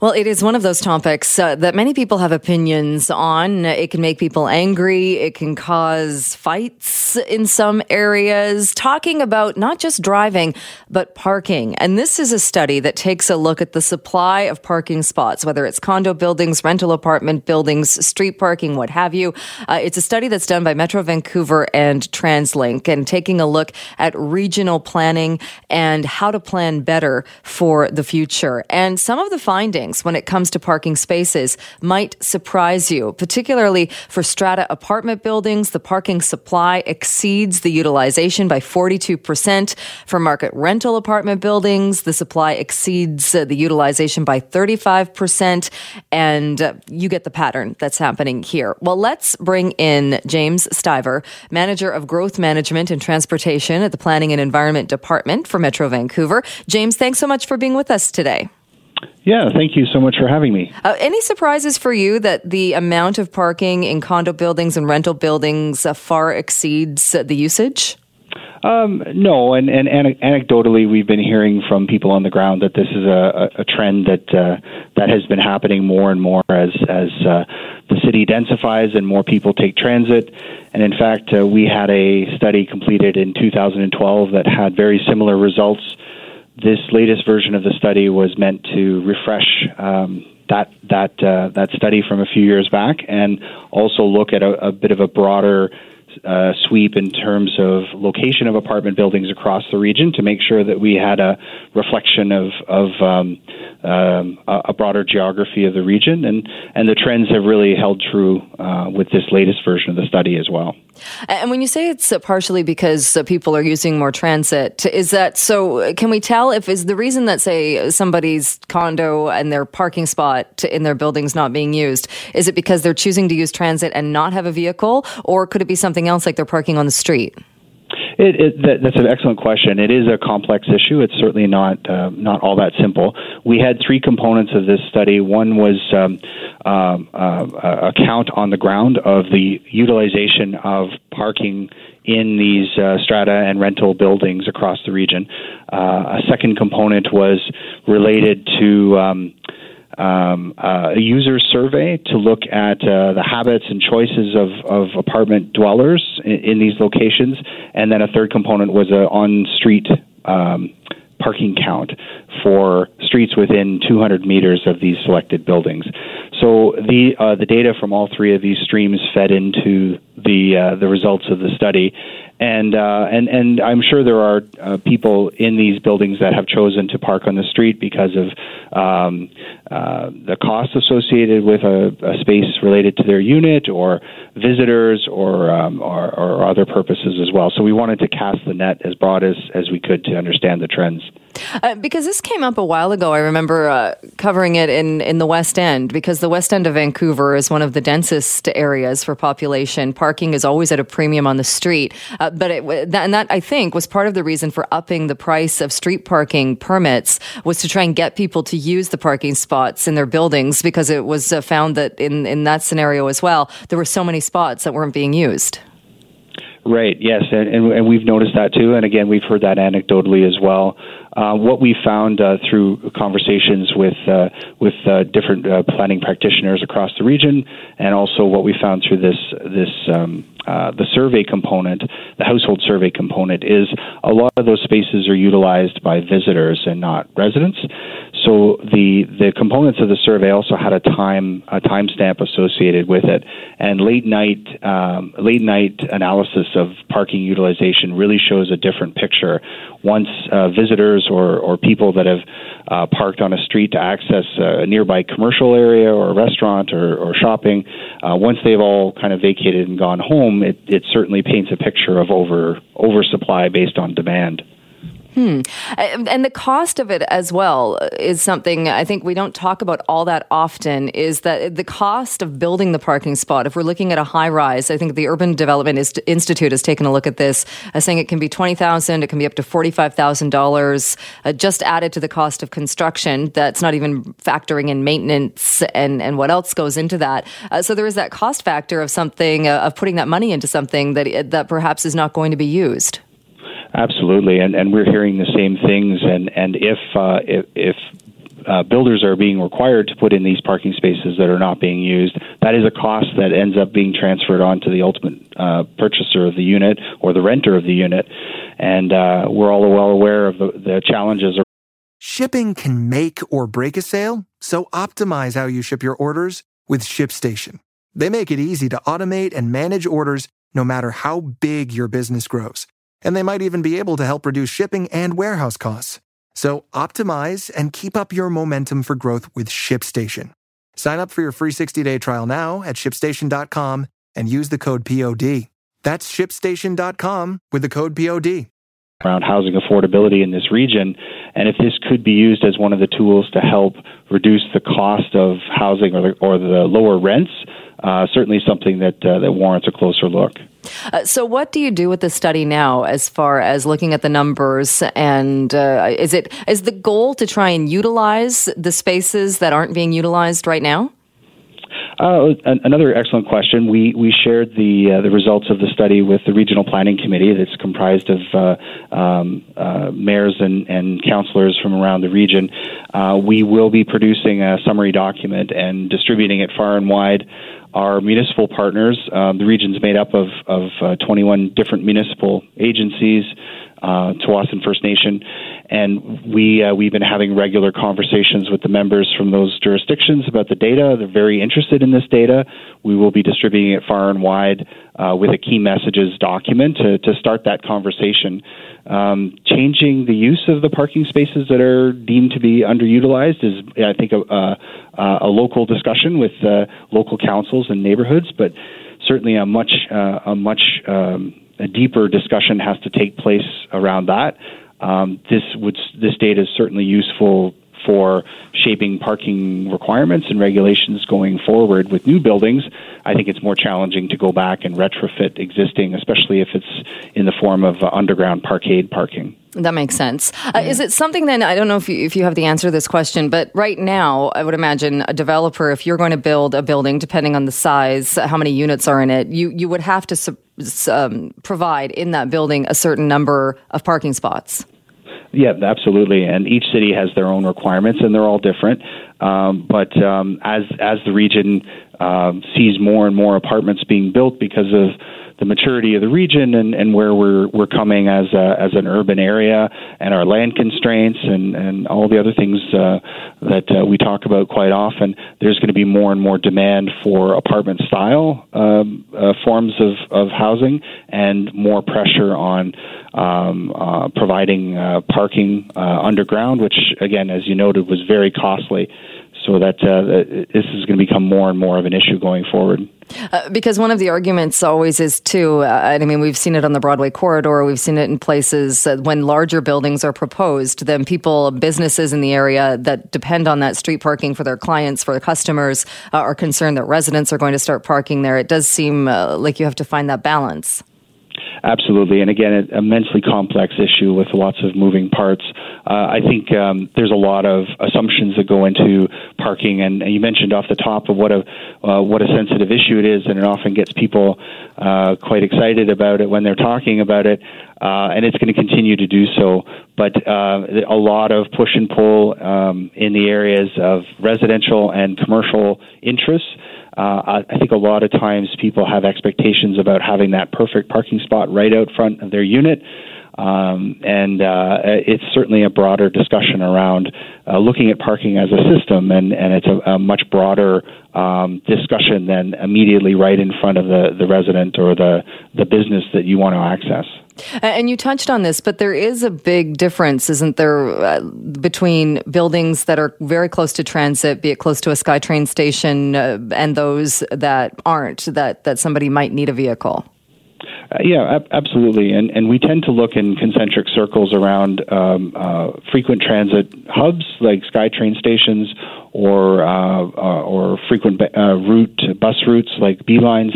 Well, it is one of those topics uh, that many people have opinions on. It can make people angry. It can cause fights in some areas. Talking about not just driving, but parking. And this is a study that takes a look at the supply of parking spots, whether it's condo buildings, rental apartment buildings, street parking, what have you. Uh, it's a study that's done by Metro Vancouver and TransLink and taking a look at regional planning and how to plan better for the future. And some of the findings when it comes to parking spaces might surprise you, particularly for strata apartment buildings. The parking supply exceeds the utilization by 42%. For market rental apartment buildings, the supply exceeds uh, the utilization by 35%. And uh, you get the pattern that's happening here. Well, let's bring in James Stiver, Manager of Growth Management and Transportation at the Planning and Environment Department for Metro Vancouver. James, thanks so much for being with us today. Yeah, thank you so much for having me. Uh, any surprises for you that the amount of parking in condo buildings and rental buildings uh, far exceeds uh, the usage? Um, no, and, and, anecdotally, we've been hearing from people on the ground that this is a, a trend that uh, that has been happening more and more as as uh, the city densifies and more people take transit. And in fact, uh, we had a study completed in 2012 that had very similar results this latest version of the study was meant to refresh um, that that uh, that study from a few years back, and also look at a, a bit of a broader uh, sweep in terms of location of apartment buildings across the region to make sure that we had a reflection of of um, um, a broader geography of the region, and and the trends have really held true uh, with this latest version of the study as well. And when you say it's uh, partially because uh, people are using more transit, is that so? Can we tell if is the reason that say somebody's condo and their parking spot in their buildings not being used? Is it because they're choosing to use transit and not have a vehicle, or could it be something else like they're parking on the street? It, it, that, that's an excellent question. It is a complex issue. It's certainly not uh, not all that simple. We had three components of this study. One was um, um, uh, a count on the ground of the utilization of parking in these uh, strata and rental buildings across the region. Uh, a second component was related to um, um, uh, a user survey to look at uh, the habits and choices of, of apartment dwellers in, in, these locations. And then a third component was an on street um, parking count for streets within 200 meters of these selected buildings. So the uh, the data from all three of these streams fed into the uh, the results of the study, and uh, and and I'm sure there are uh, people in these buildings that have chosen to park on the street because of um, uh, the cost associated with a, a, space related to their unit, or visitors, or, um, or, or other purposes as well. So we wanted to cast the net as broad as as we could to understand the trends. Uh, because this came up a while ago. I remember uh, covering it in, in the West End because the West End of Vancouver is one of the densest areas for population. Parking is always at a premium on the street. Uh, but it, that, and that, I think, was part of the reason for upping the price of street parking permits was to try and get people to use the parking spots in their buildings because it was uh, found that in, in that scenario as well, there were so many spots that weren't being used. Right. Yes, and, and, and we've noticed that too. And again, we've heard that anecdotally as well. Uh, what we found uh, through conversations with uh, with uh, different uh, planning practitioners across the region, and also what we found through this this um, the survey component, the household survey component, is a lot of those spaces are utilized by visitors and not residents. So the the components of the survey also had a time a timestamp associated with it, and late night um, late night analysis of parking utilization really shows a different picture. Once uh, visitors or or people that have uh, parked on a street to access a nearby commercial area or a restaurant or, or shopping, uh, once they've all kind of vacated and gone home, it, it certainly paints a picture of over oversupply based on demand. Hmm. And the cost of it as well is something I think we don't talk about all that often is that the cost of building the parking spot. If we're looking at a high rise, I think the Urban Development Institute has taken a look at this, uh, saying it can be 20000 it can be up to $45,000 uh, just added to the cost of construction. That's not even factoring in maintenance and, and what else goes into that. Uh, so there is that cost factor of something, uh, of putting that money into something that, that perhaps is not going to be used. Absolutely, and and we're hearing the same things. And and if uh, if, if uh, builders are being required to put in these parking spaces that are not being used, that is a cost that ends up being transferred on to the ultimate uh, purchaser of the unit or the renter of the unit. And uh, we're all well aware of the, the challenges. Shipping can make or break a sale, so optimize how you ship your orders with ShipStation. They make it easy to automate and manage orders no matter how big your business grows and they might even be able to help reduce shipping and warehouse costs. So optimize and keep up your momentum for growth with ShipStation. Sign up for your free 60-day trial now at shipstation.com and use the code POD. That's shipstation.com with the code POD. Around housing affordability in this region, and if this could be used as one of the tools to help reduce the cost of housing or the, or the lower rents, uh, certainly something that uh, that warrants a closer look. Uh, so, what do you do with the study now, as far as looking at the numbers? And uh, is it is the goal to try and utilize the spaces that aren't being utilized right now? Uh, another excellent question. We we shared the uh, the results of the study with the regional planning committee. That's comprised of uh, um, uh, mayors and, and councillors from around the region. Uh, we will be producing a summary document and distributing it far and wide our municipal partners. Um, the region's made up of, of uh, 21 different municipal agencies, uh, Tsawwassen First Nation, and we uh, we've been having regular conversations with the members from those jurisdictions about the data. They're very interested in this data. We will be distributing it far and wide uh, with a key messages document to, to start that conversation. Um, changing the use of the parking spaces that are deemed to be underutilized is, I think, a, a, a local discussion with uh, local councils and neighborhoods, but certainly a much uh, a much um, a deeper discussion has to take place around that. Um, this would this data is certainly useful for shaping parking requirements and regulations going forward with new buildings. I think it's more challenging to go back and retrofit existing, especially if it's in the form of uh, underground parkade parking. That makes sense. Uh, is it something then? I don't know if you, if you have the answer to this question, but right now, I would imagine a developer, if you're going to build a building, depending on the size, how many units are in it, you, you would have to um, provide in that building a certain number of parking spots. Yeah, absolutely. And each city has their own requirements, and they're all different. Um, but um, as as the region uh, sees more and more apartments being built because of the maturity of the region and, and where we're we're coming as a, as an urban area and our land constraints and, and all the other things uh, that uh, we talk about quite often, there's going to be more and more demand for apartment style um, uh, forms of, of housing and more pressure on um, uh, providing uh, parking uh, underground, which again, as you noted, was very costly so that uh, this is going to become more and more of an issue going forward. Uh, because one of the arguments always is too, uh, I mean, we've seen it on the Broadway corridor, we've seen it in places when larger buildings are proposed, then people, businesses in the area that depend on that street parking for their clients, for their customers, uh, are concerned that residents are going to start parking there. It does seem uh, like you have to find that balance. Absolutely, and again, an immensely complex issue with lots of moving parts. Uh, I think um, there's a lot of assumptions that go into parking, and, and you mentioned off the top of what a uh, what a sensitive issue it is, and it often gets people uh, quite excited about it when they're talking about it, uh, and it's going to continue to do so. But uh, a lot of push and pull um, in the areas of residential and commercial interests uh, I think a lot of times people have expectations about having that perfect parking spot right out front of their unit. Um, and uh, it's certainly a broader discussion around uh, looking at parking as a system, and, and it's a, a much broader um, discussion than immediately right in front of the, the resident or the, the business that you want to access. And you touched on this, but there is a big difference, isn't there, uh, between buildings that are very close to transit, be it close to a SkyTrain station, uh, and those that aren't, that, that somebody might need a vehicle? Uh, yeah, ab- absolutely, and and we tend to look in concentric circles around um, uh, frequent transit hubs like SkyTrain stations, or uh, uh or frequent uh, route bus routes like B lines.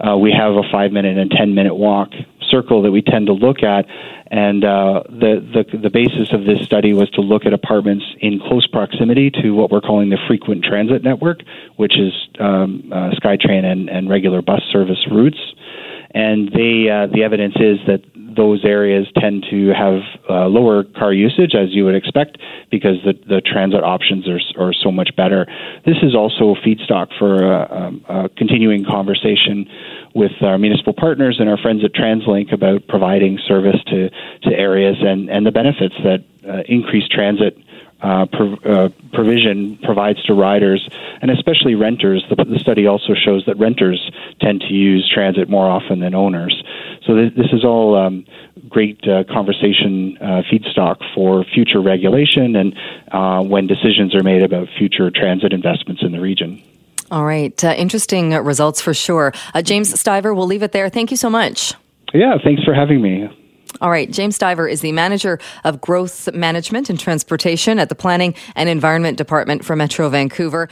Uh, we have a five minute and ten minute walk circle that we tend to look at, and the, the the basis of this study was to look at apartments in close proximity to what we're calling the frequent transit network, which is um, SkyTrain and, and regular bus service routes and they uh, the evidence is that those areas tend to have uh, lower car usage, as you would expect, because the, the transit options are, are so much better. This is also feedstock for a, uh, um, a continuing conversation with our municipal partners and our friends at TransLink about providing service to, to areas and, and the benefits that uh, increased transit uh, uh, provision provides to riders and especially renters. The, the, study also shows that renters tend to use transit more often than owners. So th- this is all um, great uh, conversation uh, feedstock for future regulation and uh, when decisions are made about future transit investments in the region. All right, uh, interesting results for sure. James Stiver, we'll leave it there. Thank you so much. Yeah, thanks for having me. All right. James Stiver is the manager of growth management and transportation at the Planning and Environment Department for Metro Vancouver.